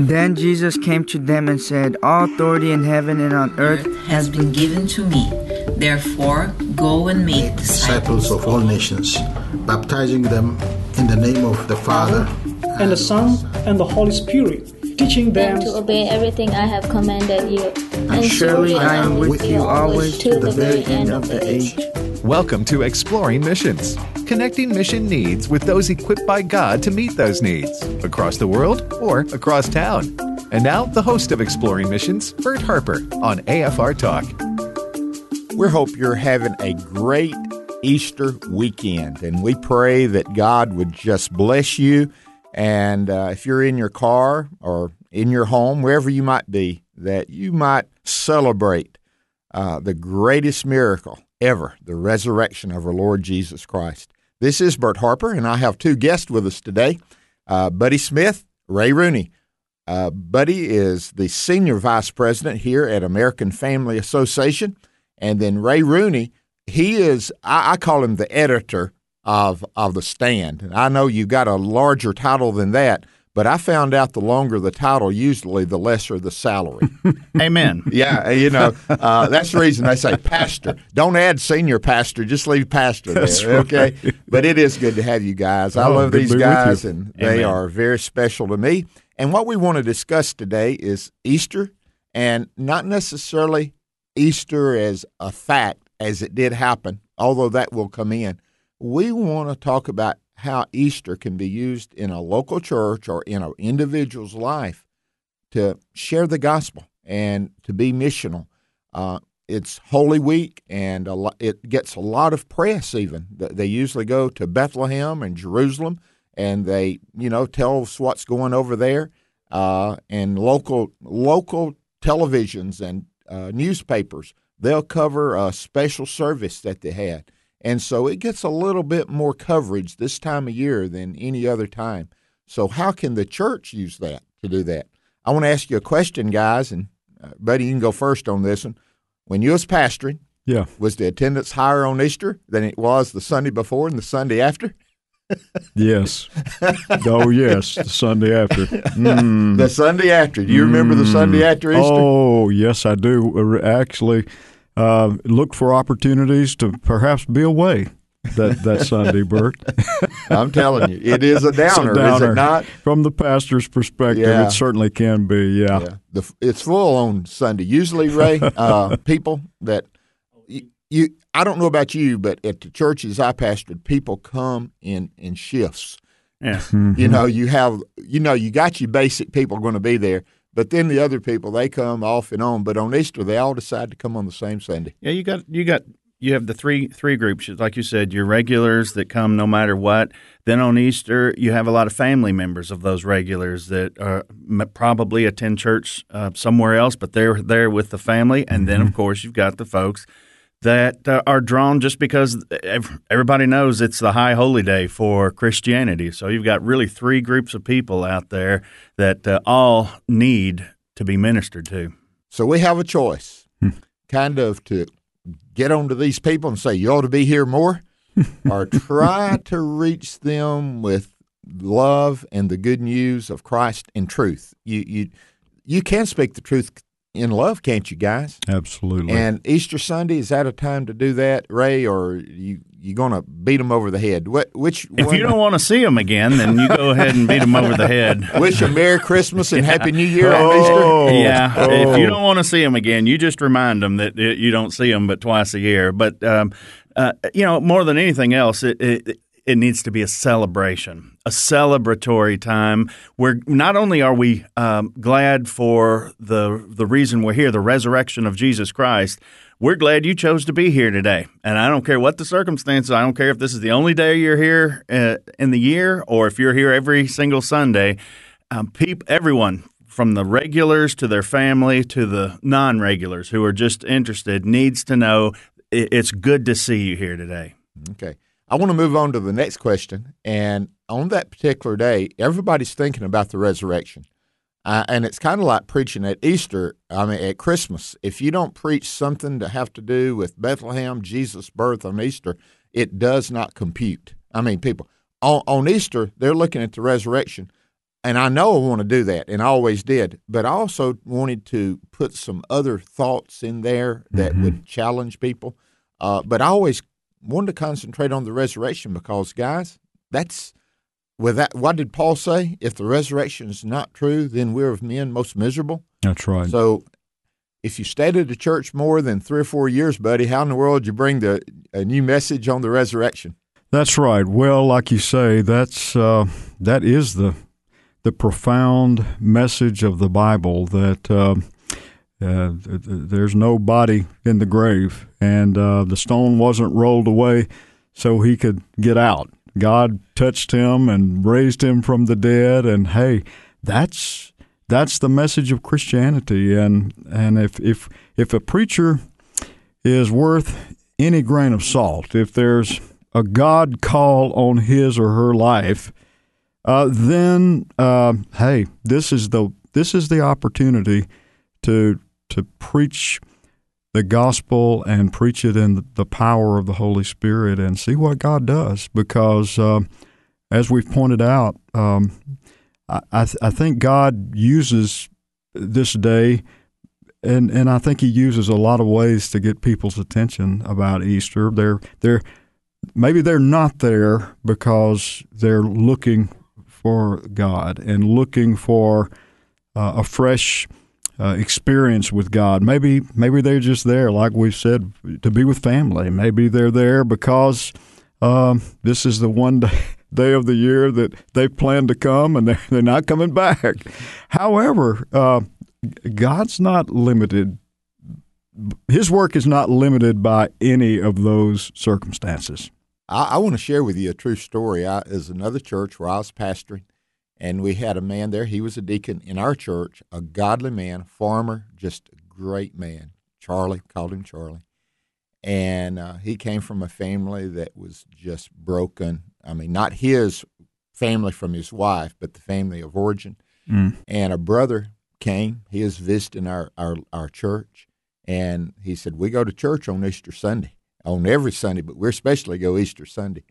Then Jesus came to them and said, All authority in heaven and on earth has been given to me. Therefore, go and make disciples of all nations, baptizing them in the name of the Father, and the Son, and the Holy Spirit, teaching them to obey everything I have commanded you. And, and surely I am with you always to the very end of the age. Welcome to Exploring Missions, connecting mission needs with those equipped by God to meet those needs across the world or across town. And now, the host of Exploring Missions, Bert Harper, on AFR Talk. We hope you're having a great Easter weekend, and we pray that God would just bless you. And uh, if you're in your car or in your home, wherever you might be, that you might celebrate uh, the greatest miracle ever the resurrection of our Lord Jesus Christ. This is Bert Harper, and I have two guests with us today uh, Buddy Smith, Ray Rooney. Uh, Buddy is the senior vice president here at American Family Association. And then Ray Rooney, he is, I, I call him the editor of, of The Stand. And I know you've got a larger title than that, but I found out the longer the title, usually the lesser the salary. Amen. yeah, you know, uh, that's the reason they say pastor. Don't add senior pastor, just leave pastor there, that's okay? Right. But it is good to have you guys. I oh, love these guys, and Amen. they are very special to me. And what we want to discuss today is Easter, and not necessarily Easter as a fact, as it did happen, although that will come in. We want to talk about how Easter can be used in a local church or in an individual's life to share the gospel and to be missional. Uh, it's Holy Week, and lot, it gets a lot of press. Even they usually go to Bethlehem and Jerusalem, and they, you know, tell us what's going over there. Uh, and local local televisions and uh, newspapers they'll cover a special service that they had. And so it gets a little bit more coverage this time of year than any other time. So, how can the church use that to do that? I want to ask you a question, guys, and uh, Buddy, you can go first on this one. When you was pastoring, yeah, was the attendance higher on Easter than it was the Sunday before and the Sunday after? yes. Oh, yes. The Sunday after. Mm. The Sunday after. Do you remember the Sunday after Easter? Oh, yes, I do. Actually, uh, look for opportunities to perhaps be away that that Sunday, Bert. I'm telling you, it is a downer, a downer, is it not? From the pastor's perspective, yeah. it certainly can be. Yeah, yeah. The, it's full on Sunday. Usually, Ray, uh, people that you, you, I don't know about you, but at the churches I pastored, people come in in shifts. Yeah, mm-hmm. you know, you have, you know, you got your basic people going to be there but then the other people they come off and on. But on Easter, they all decide to come on the same Sunday. Yeah, you got you got you have the three three groups, like you said, your regulars that come no matter what. Then on Easter, you have a lot of family members of those regulars that are, probably attend church uh, somewhere else, but they're there with the family. And then, of mm-hmm. course, you've got the folks that uh, are drawn just because everybody knows it's the high holy day for Christianity. So you've got really three groups of people out there that uh, all need to be ministered to. So we have a choice, hmm. kind of to get onto these people and say, you ought to be here more, or try to reach them with love and the good news of Christ and truth. You, you, you can speak the truth in love, can't you guys? Absolutely. And Easter Sunday is that a time to do that, Ray, or you you going to beat them over the head? What, which if one? you don't want to see them again, then you go ahead and beat them over the head. Wish a Merry Christmas and yeah. Happy New Year on oh, Easter. Yeah, oh. if you don't want to see them again, you just remind them that you don't see them but twice a year. But um, uh, you know, more than anything else, it, it it needs to be a celebration, a celebratory time where not only are we um, glad for the the reason we're here, the resurrection of Jesus Christ. We're glad you chose to be here today, and I don't care what the circumstances. I don't care if this is the only day you're here uh, in the year, or if you're here every single Sunday. Um, peop- everyone from the regulars to their family to the non-regulars who are just interested needs to know it's good to see you here today. Okay. I want to move on to the next question. And on that particular day, everybody's thinking about the resurrection. Uh, and it's kind of like preaching at Easter, I mean, at Christmas. If you don't preach something to have to do with Bethlehem, Jesus' birth on Easter, it does not compute. I mean, people, on, on Easter, they're looking at the resurrection. and I know I want to do that, and I always did. But I also wanted to put some other thoughts in there that Mm-hmm. would challenge people. Uh, but I always wanted to concentrate on the resurrection because, guys, that's with that. What did Paul say? If the resurrection is not true, then we're of men most miserable. That's right. So, if you stayed at the church more than three or four years, buddy, how in the world you bring the a new message on the resurrection? That's right. Well, like you say, that's uh, that is the the profound message of the Bible that uh, uh, th- th- there's no body in the grave, and uh, the stone wasn't rolled away so he could get out. God touched him and raised him from the dead, and hey, that's that's the message of Christianity. And and if if if a preacher is worth any grain of salt, if there's a God call on his or her life, uh, then uh, hey, this is the this is the opportunity to to preach the gospel and preach it in the power of the Holy Spirit and see what God does. Because uh, as we've pointed out, um, I I, th- I think God uses this day and and I think he uses a lot of ways to get people's attention about Easter. They're they're maybe they're not there because they're looking for God and looking for uh, a fresh uh, experience with God. Maybe maybe they're just there, like we've said, to be with family. Maybe they're there because um, this is the one day. Day of the year that they plan to come and they're, they're not coming back. However, uh, God's not limited. His work is not limited by any of those circumstances. I, I want to share with you a true story. I is another church where I was pastoring, and we had a man there. He was a deacon in our church, a godly man, farmer, just a great man. Charlie called him Charlie, and uh, he came from a family that was just broken. I mean, not his family from his wife, but the family of origin. Mm. And a brother came. He was visiting our, our, our church, and he said, "We go to church on Easter Sunday, on every Sunday, but we especially go Easter Sunday."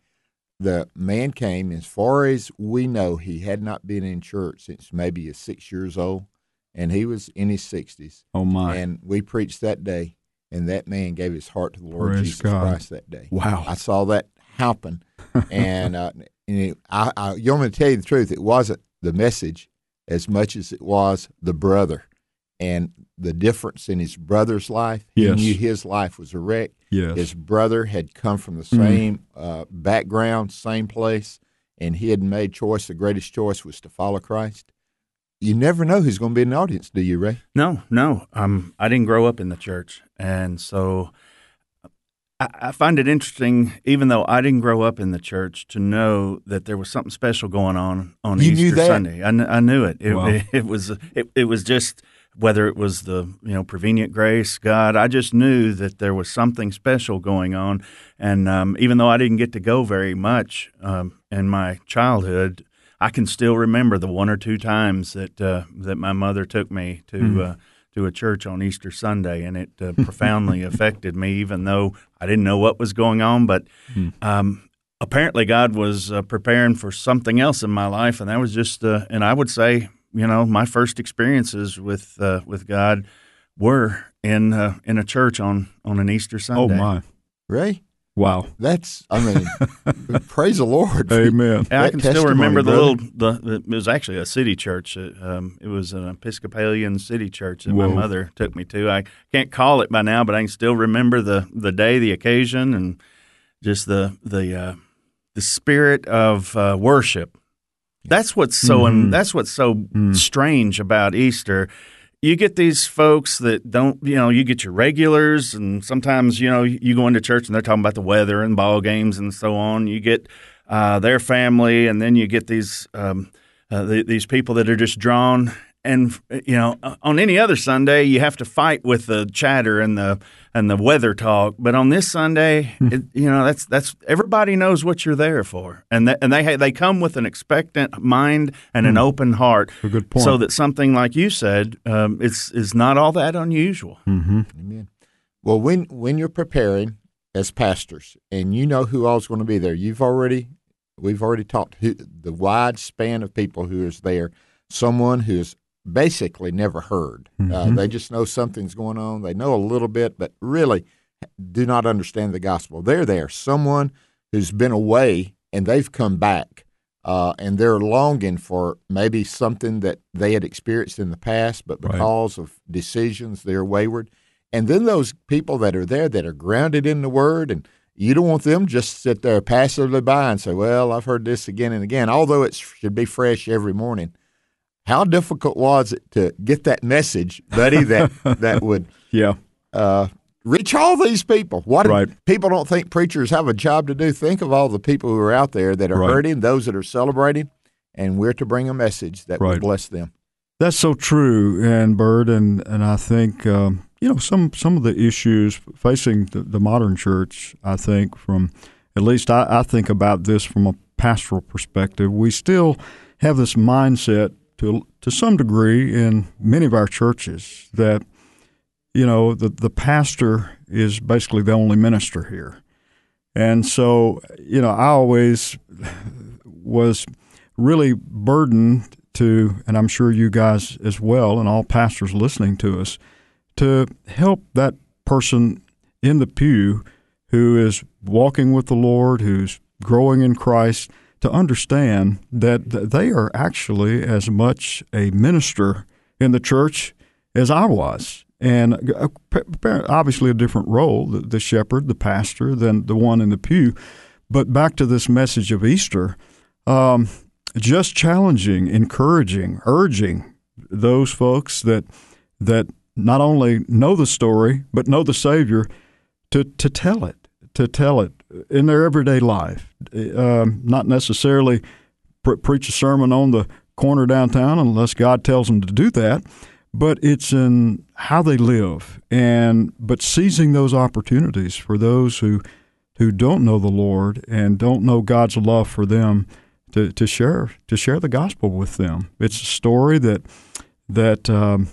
The man came. As far as we know, he had not been in church since maybe he six years old, and he was in his sixties. Oh my! And we preached that day, and that man gave his heart to the Lord Praise Jesus God. Christ that day. Wow. I saw that happen, and uh, and it, I, I, you want me to tell you the truth? It wasn't the message as much as it was the brother, and the difference in his brother's life. Yes. He knew his life was a wreck. Yes. His brother had come from the Mm. same uh, background, same place, and he had made choice. The greatest choice was to follow Christ. You never know who's going to be in the audience, do you, Ray? No, no. Um, I didn't grow up in the church, and so I, I find it interesting, even though I didn't grow up in the church, to know that there was something special going on on You Easter knew that? Sunday. I, kn- I knew it. It, Wow. it, it was it, it was just whether it was the you know prevenient grace, God. I just knew that there was something special going on, and um, even though I didn't get to go very much um, in my childhood. I can still remember the one or two times that uh, that my mother took me to Mm. uh, to a church on Easter Sunday, and it uh, profoundly affected me. Even though I didn't know what was going on, but um, apparently God was uh, preparing for something else in my life, and that was just. Uh, and I would say, you know, my first experiences with uh, with God were in uh, in a church on on an Easter Sunday. oh my! Ray? Wow! That's, I mean, praise the Lord. Amen. I can still testimony, remember the brother. little. The, it was actually a city church. It, um, it was an Episcopalian city church that Whoa. my mother took me to. I can't call it by now, but I can still remember the the day, the occasion, and just the the uh, the spirit of uh, worship. That's what's so. Mhm. that's what's so Mm. strange about Easter. You get these folks that don't, you know, you get your regulars, and sometimes, you know, you go into church and they're talking about the weather and ball games and so on. You get uh, their family, and then you get these um, uh, th- these people that are just drawn. And you know, on any other Sunday, you have to fight with the chatter and the and the weather talk. But on this Sunday, it, you know, that's that's everybody knows what you're there for, and that, and they they come with an expectant mind and an open heart. A good point. So that something like you said, um, it's is not all that unusual. Mm-hmm. Amen. Well, when when you're preparing as pastors and you know who all's going to be there, you've already we've already talked who, the wide span of people who is there. someone who's basically never heard. Uh, Mhm. they just know something's going on. They know a little bit, but really do not understand the gospel. They're there. Someone who's been away and they've come back, uh, and they're longing for maybe something that they had experienced in the past, but Right. because of decisions, they're wayward. And then those people that are there that are grounded in the Word, and you don't want them just sit there passively by and say, "Well, I've heard this again and again," although it should be fresh every morning. How difficult was it to get that message, buddy? That that would Yeah. uh, reach all these people. What Right. people don't think preachers have a job to do. Think of all the people who are out there that are Right. hurting, those that are celebrating, and we're to bring a message that will bless them. That's so true, and Bert, and and I think um, you know some some of the issues facing the, the modern church. I think from at least I, I think about this from a pastoral perspective. We still have this mindset to to some degree in many of our churches that you know the the pastor is basically the only minister here, and so you know I always was really burdened to, and I'm sure you guys as well, and all pastors listening to us, to help that person in the pew who is walking with the Lord, who's growing in Christ, to understand that they are actually as much a minister in the church as I was. And uh, obviously, a different role, the shepherd, the pastor, than the one in the pew. But back to this message of Easter, um, just challenging, encouraging, urging those folks that that not only know the story but know the Savior to to tell it, to tell it in their everyday life. Um, not necessarily pre- preach a sermon on the corner downtown unless God tells them to do that, but it's in how they live and but seizing those opportunities for those who who don't know the Lord and don't know God's love for them to, to share to share the gospel with them. It's a story that that um,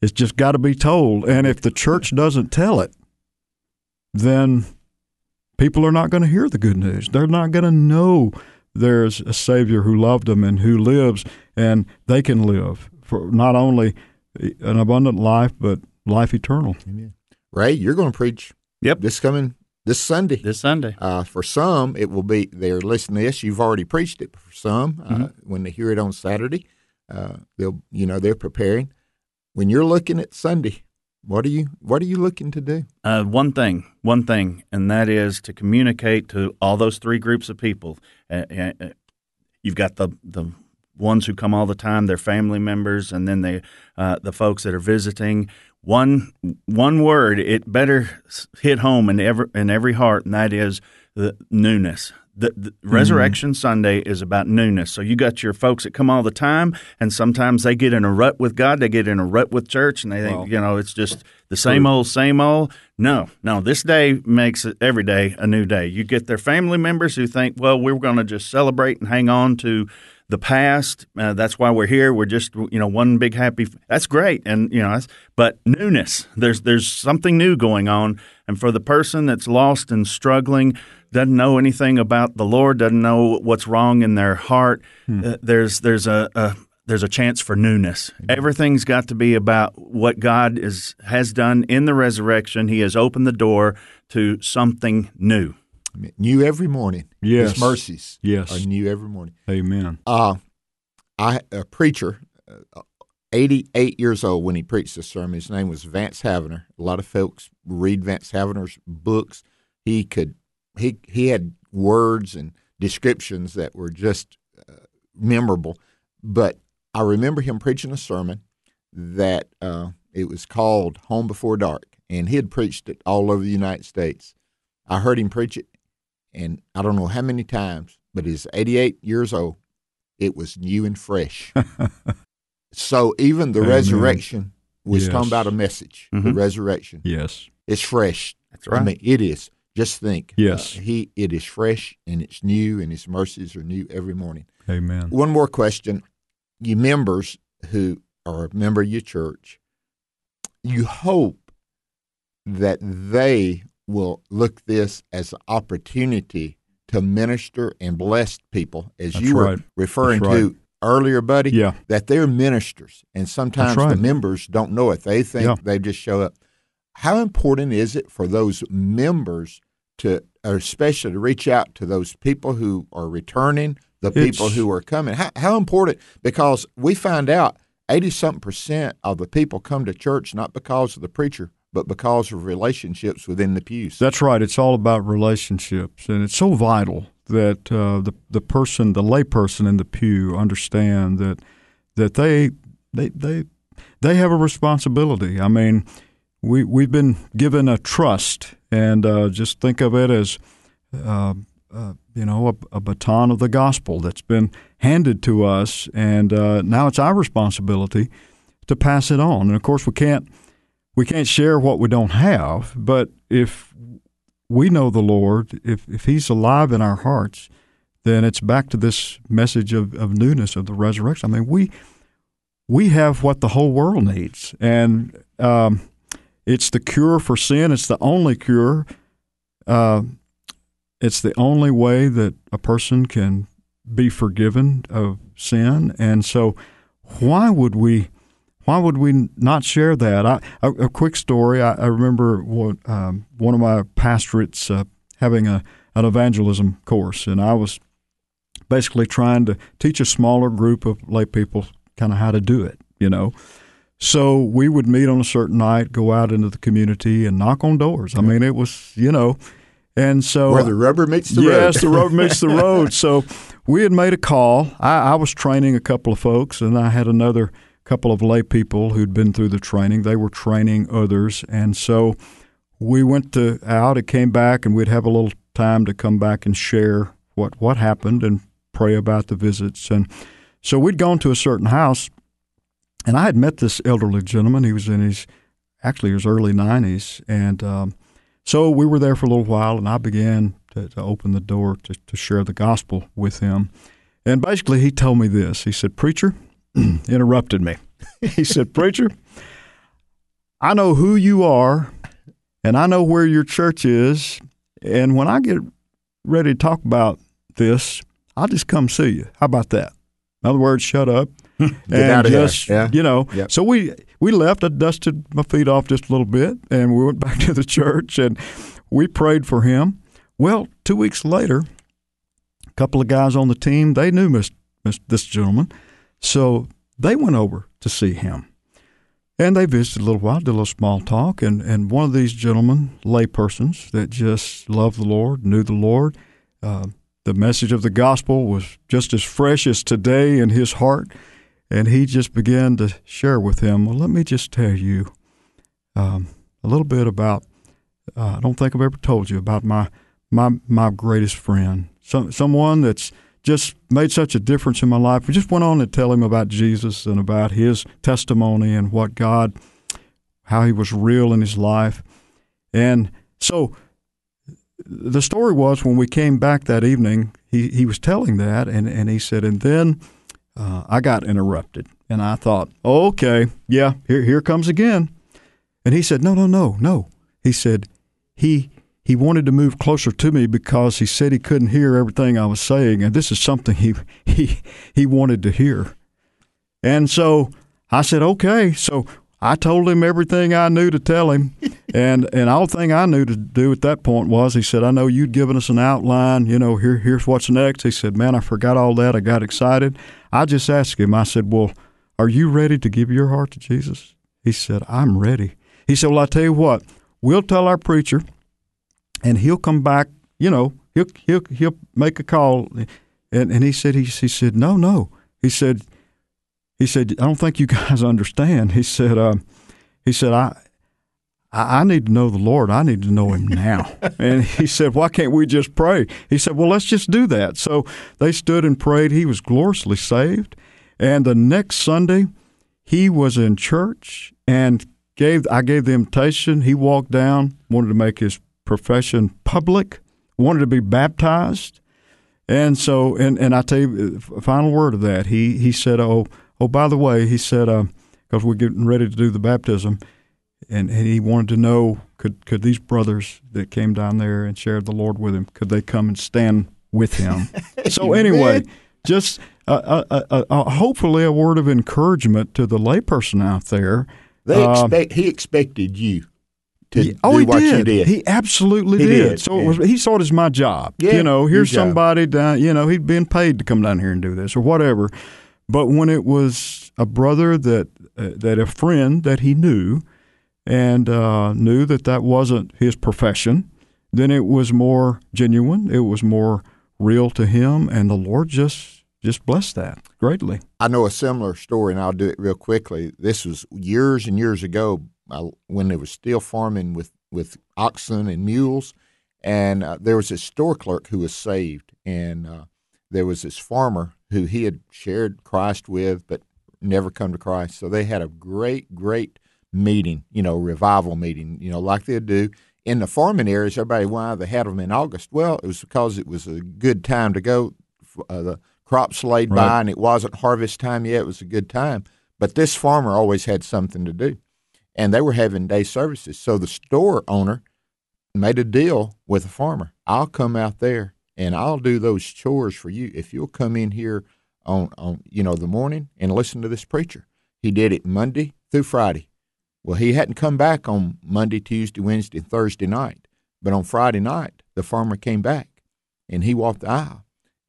it's just got to be told, and if the church doesn't tell it, then people are not going to hear the good news. They're not going to know there's a Savior who loved them and who lives, and they can live for not only an abundant life but life eternal. Ray, you're going to preach. Yep. This coming this Sunday. This Sunday. Uh, for some, it will be they're listening to this. You've already preached it. For some, uh, Mhm. when they hear it on Saturday, uh, they'll you know they're preparing. When you're looking at Sunday, what are you what are you looking to do? Uh, one thing, one thing, and that is to communicate to all those three groups of people. Uh, uh, uh, you've got the the ones who come all the time, their family members, and then they uh, the folks that are visiting. One one word, it better hit home in every in every heart, and that is the newness. The, the Resurrection Sunday is about newness. So you got your folks that come all the time, and sometimes they get in a rut with God, they get in a rut with church, and they think, Wow. you know, it's just the same old, same old. No, no, this day makes it every day a new day. You get their family members who think, well, we're going to just celebrate and hang on to the past. Uh, that's why we're here. We're just, you know, one big happy. That's great, and you know, that's, but newness. There's there's something new going on, and for the person that's lost and struggling, doesn't know anything about the Lord, doesn't know what's wrong in their heart. Uh, there's there's a, a there's a chance for newness. Everything's got to be about what God is has done in the resurrection. He has opened the door to something new. New every morning. Yes. His mercies Yes. are new every morning. Amen. Uh, I a preacher, uh, 88 years old when he preached this sermon. His name was Vance Havner. A lot of folks read Vance Havner's books. He could he he had words and descriptions that were just uh, memorable. But I remember him preaching a sermon that uh, it was called "Home Before Dark," and he had preached it all over the United States. I heard him preach it, and I don't know how many times, but he's 88 years old. It was new and fresh. so even the Amen. resurrection was Yes. talking about a message. The Mhm. resurrection. Yes. It's fresh. That's right. I mean, it is. Just think. Yes. uh, he it is fresh and it's new, and his mercies are new every morning. Amen. One more question: You members who are a member of your church, you hope that they will look this as an opportunity to minister and bless people, as That's you were right. referring to earlier, buddy, Yeah. that they're ministers, and sometimes right. the members don't know it. They think Yeah. they just show up. How important is it for those members to, or especially to reach out to those people who are returning, the people who are coming? How, how important? Because we find out eighty something percent of the people come to church not because of the preacher, but because of relationships within the pews. That's right. It's all about relationships, and it's so vital that uh, the the person, the layperson in the pew, understand that that they they they they have a responsibility. I mean, we we've been given a trust, and uh, just think of it as uh, uh, you know a, a baton of the gospel that's been handed to us, and uh, now it's our responsibility to pass it on. And of course, we can't we can't share what we don't have, but if we know the Lord, if if He's alive in our hearts, then it's back to this message of, of newness of the resurrection. I mean, we we have what the whole world needs, and um, it's the cure for sin. It's the only cure. Uh, it's the only way that a person can be forgiven of sin, and so why would we? Why would we not share that? I, a, a quick story. I, I remember one, um, one of my pastorates uh, having a an evangelism course, and I was basically trying to teach a smaller group of lay people kind of how to do it. You know, so we would meet on a certain night, go out into the community, and knock on doors. I mean, it was you know, and so Where the rubber meets the road. yes, the rubber meets the road. So we had made a call. I, I was training a couple of folks, and I had another couple of lay people who'd been through the training. They were training others, and so we went to out and came back, and we'd have a little time to come back and share what what happened and pray about the visits. And so we'd gone to a certain house, and I had met this elderly gentleman. He was in his actually his early nineties, and um, so we were there for a little while, and I began to, to open the door to, to share the gospel with him. And basically, he told me this. He said, "Preacher," interrupted me. he said, "Preacher, I know who you are, and I know where your church is, and when I get ready to talk about this, I'll just come see you. How about that? In other words, shut up." And out of here. just Yeah. you know, Yep. so we we left. I dusted my feet off just a little bit, and we went back to the church and we prayed for him. Well, two weeks later, a couple of guys on the team they knew Miss, Miss, this gentleman, so they went over to see him, and they visited a little while, did a little small talk, and and one of these gentlemen, lay persons that just loved the Lord, knew the Lord. Uh, the message of the gospel was just as fresh as today in his heart and he just began to share with him. Well, let me just tell you um, a little bit about. Uh, I don't think I've ever told you about my my my greatest friend, some someone that's just made such a difference in my life. We just went on to tell him about Jesus and about his testimony and what God, how he was real in his life, and so the story was when we came back that evening, he, he was telling that, and, and he said, and then uh, I got interrupted, and I thought, okay, yeah, here here comes again, and he said, no, no, no, no. He said he he wanted to move closer to me because he said he couldn't hear everything I was saying, and this is something he he he wanted to hear, and so I said, okay, so. I told him everything I knew to tell him, and and all thing I knew to do at that point was he said, "I know you'd given us an outline. You know, here here's what's next." He said, "Man, I forgot all that. I got excited. I just asked him. I said, "Well, are you ready to give your heart to Jesus?" He said, "I'm ready." He said, "Well, I tell you what, we'll tell our preacher, and he'll come back. You know, he'll he'll he'll make a call." And and he said he he said, "No, no." He said he said, "I don't think you guys understand." He said, uh, "He said I." I I need to know the Lord. I need to know Him now. and he said, Why can't we just pray? He said, Well, let's just do that. So they stood and prayed. He was gloriously saved. And the next Sunday, he was in church and gave I gave the invitation. He walked down, wanted to make his profession public, wanted to be baptized. And so, and, and I tell you, the final word of that, he, he said, Oh, oh, by the way, he said, because we're getting ready to do the baptism, and, and he wanted to know could could these brothers that came down there and shared the Lord with him could they come and stand with him? so anyway, just uh, uh, uh, hopefully a word of encouragement to the layperson out there. They expect he expected you to oh, do he what did. you did. He absolutely He did. did, So it yeah. was, he saw it as my job. Yeah, you know, here's somebody down. You know, he'd been paid to come down here and do this or whatever. But when it was a brother that uh, that a friend that he knew and uh, knew that that wasn't his profession, then it was more genuine. It was more real to him, and the Lord just just blessed that greatly. I know a similar story, and I'll do it real quickly. This was years and years ago when they were still farming with, with oxen and mules. And uh, there was this store clerk who was saved, and uh, there was this farmer who he had shared Christ with, but never come to Christ. So they had a great, great meeting, you know, revival meeting, you know, like they do in the farming areas. Everybody, why they had them in August? Well, it was because it was a good time to go. Uh, the crops laid by, and it wasn't harvest time yet. It was a good time. But this farmer always had something to do, and they were having day services. So the store owner made a deal with the farmer. I'll come out there and I'll do those chores for you if you'll come in here on on you know the morning and listen to this preacher. He did it Monday through Friday. Well, he hadn't come back on Monday, Tuesday, Wednesday, and Thursday night, but on Friday night the farmer came back and he walked the aisle.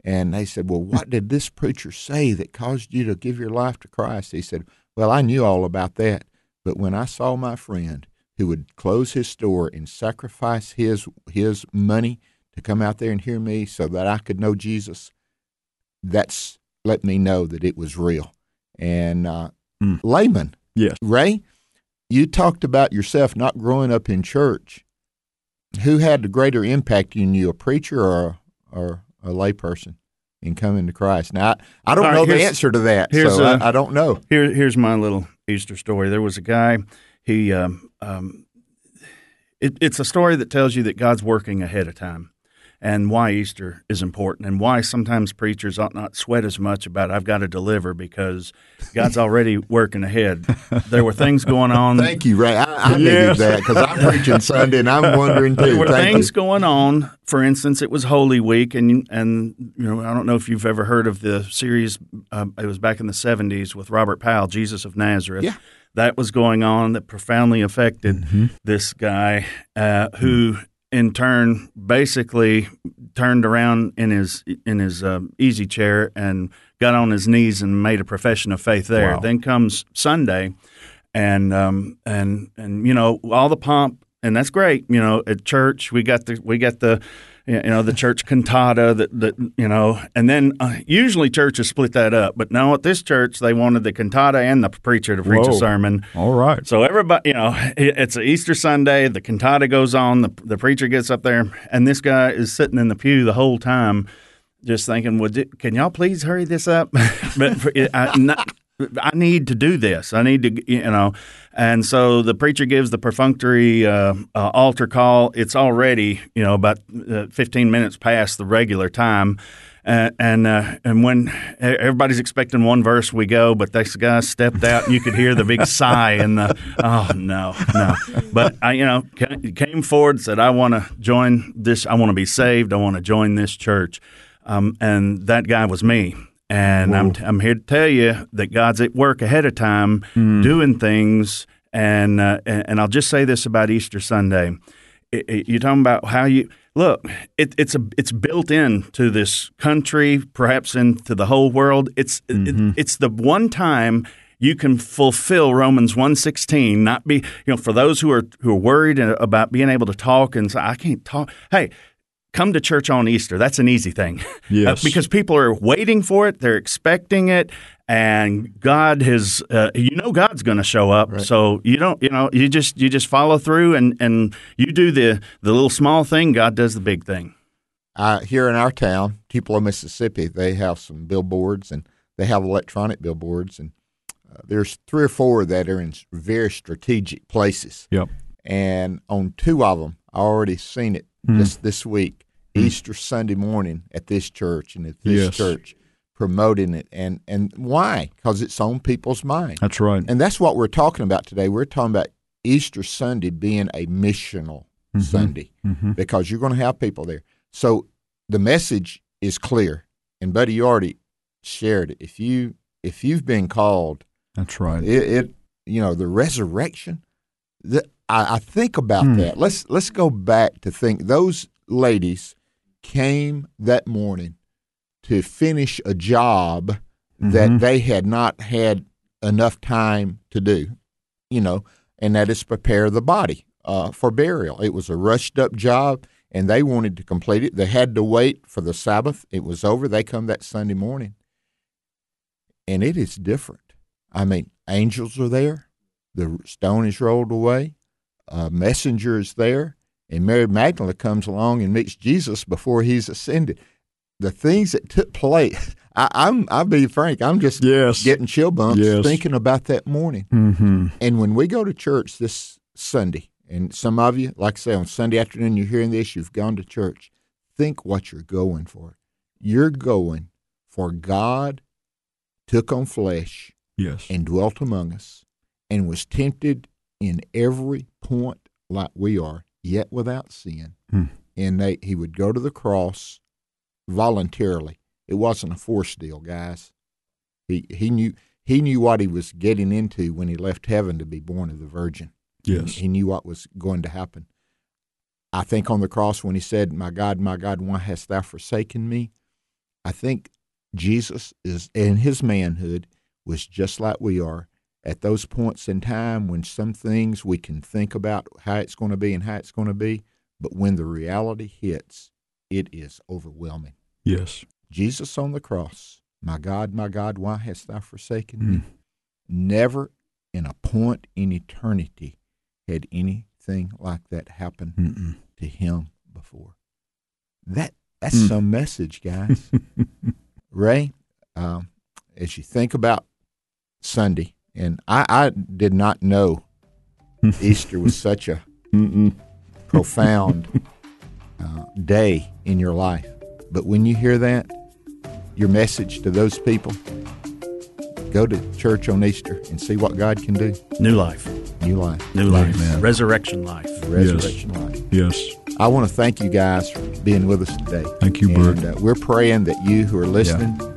And they said, Well, what did this preacher say that caused you to give your life to Christ? He said, Well, I knew all about that. But when I saw my friend who would close his store and sacrifice his his money to come out there and hear me so that I could know Jesus, that's let me know that it was real. And uh, Mm. layman, Yes. Ray, you talked about yourself not growing up in church. Who had the greater impact on you, a preacher or a, or a layperson in coming to Christ? Now, I, I don't right, know the answer to that, so I don't know. Here, here's my little Easter story. There was a guy. He, um, um, it, it's a story that tells you that God's working ahead of time, and why Easter is important, and why sometimes preachers ought not sweat as much about I've got to deliver because God's already working ahead. There were things going on. Thank you, Ray. I, I needed that because I'm preaching Sunday and I'm wondering too. There were Thank things you. going on. For instance, it was Holy Week, and and you know I don't know if you've ever heard of the series. Um, it was back in the '70s with Robert Powell, Jesus of Nazareth. Yeah. that was going on that profoundly affected Mm-hmm. this guy, uh, who in turn basically turned around in his in his um, easy chair and got on his knees and made a profession of faith there. Wow. Then comes Sunday, and um, and and you know all the pomp and that's great. You know, at church we got the we got the you know the church cantata that that you know, and then uh, usually churches split that up. But now at this church they wanted the cantata and the preacher to preach Whoa. a sermon. All right. So everybody, you know, it- it's an Easter Sunday. The cantata goes on. The the preacher gets up there, and this guy is sitting in the pew the whole time, just thinking, "Would you, can y'all please hurry this up?" but I, not, I need to do this. I need to, you know. And so the preacher gives the perfunctory uh, uh, altar call. It's already, you know, about uh, 15 minutes past the regular time. And uh, and when everybody's expecting one verse, we go, but this guy stepped out, and you could hear the big sigh and the oh no no. But I, you know, came forward, said, I want to join this. I want to be saved. I want to join this church. Um, and that guy was me. And I'm, I'm here to tell you that God's at work ahead of time, doing things. And, uh, and and I'll just say this about Easter Sunday: It- it- you're talking about how you look. It, it's a it's built into this country, perhaps into the whole world. It's it, it's the one time you can fulfill Romans 1:16 not be you know for those who are who are worried about being able to talk and say I can't talk hey come to church on Easter. That's an easy thing. Yes. Uh, because people are waiting for it. They're expecting it. And God has uh, you know God's going to show up. So you don't you know you just you just follow through and and you do the the little small thing. God does the big thing. Uh, here in our town, Tupelo, Mississippi, they have some billboards and they have electronic billboards, and uh, there's three or four that are in very strategic places. Yep. And on two of them, I already seen it Hmm. just this week, hmm. Easter Sunday morning at this church and at this Yes. church, promoting it. And and why? Because it's on people's mind. That's right. And that's what we're talking about today. We're talking about Easter Sunday being a missional mm-hmm. Sunday mm-hmm. because you're going to have people there. So the message is clear. And, buddy, you already shared it. If you if you've been called, that's right. It, it you know the resurrection. The, I, I think about hmm. that. Let's let's go back to think those ladies came that morning to finish a job mm-hmm. that they had not had enough time to do, you know, and that is prepare the body uh, for burial. It was a rushed up job, and they wanted to complete it. They had to wait for the Sabbath. It was over. They come that Sunday morning, and it is different. I mean, angels are there. The stone is rolled away. A messenger is there, and Mary Magdalene comes along and meets Jesus before he's ascended. The things that took place, I, am I'll be frank, I'm just yes. getting chill bumps yes. thinking about that morning. Mm-hmm. And when we go to church this Sunday, and some of you, like I say, on Sunday afternoon, you're hearing this, you've gone to church. Think what you're going for. You're going for God took on flesh yes. and dwelt among us and was tempted in every point like we are, yet without sin. Hmm. And they, he would go to the cross voluntarily. It wasn't a forced deal, guys. He he knew he knew what he was getting into when he left heaven to be born of the Virgin. Yes, he, he knew what was going to happen. I think on the cross when he said, "My God, my God, why hast thou forsaken me?" I think Jesus is in his manhood was just like we are at those points in time when some things we can think about how it's going to be and how it's going to be, but when the reality hits, it is overwhelming. Yes. Jesus on the cross, my God, my God, why hast thou forsaken mm. me? Never in a point in eternity had anything like that happen Mm-mm. to him before. That that's mm. some message, guys. Ray, um, as you think about Sunday, and I, I did not know Easter was such a profound uh, day in your life. But when you hear that, your message to those people, go to church on Easter and see what God can do. New life. New life. New life. Amen. Resurrection life. Resurrection yes. life. Yes. I want to thank you guys for being with us today. Thank you, Bert. Uh, we're praying that you who are listening, yeah.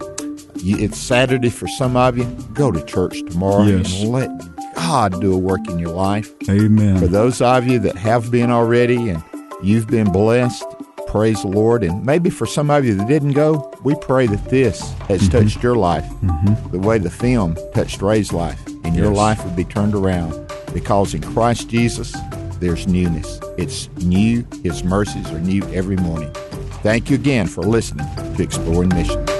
It's Saturday for some of you, go to church tomorrow yes. and let God do a work in your life. Amen. For those of you that have been already and you've been blessed, praise the Lord. And maybe for some of you that didn't go, we pray that this has mm-hmm. touched your life mm-hmm. the way the film touched Ray's life, and your life would be turned around because in Christ Jesus, there's newness. It's new. His mercies are new every morning. Thank you again for listening to Exploring Missions.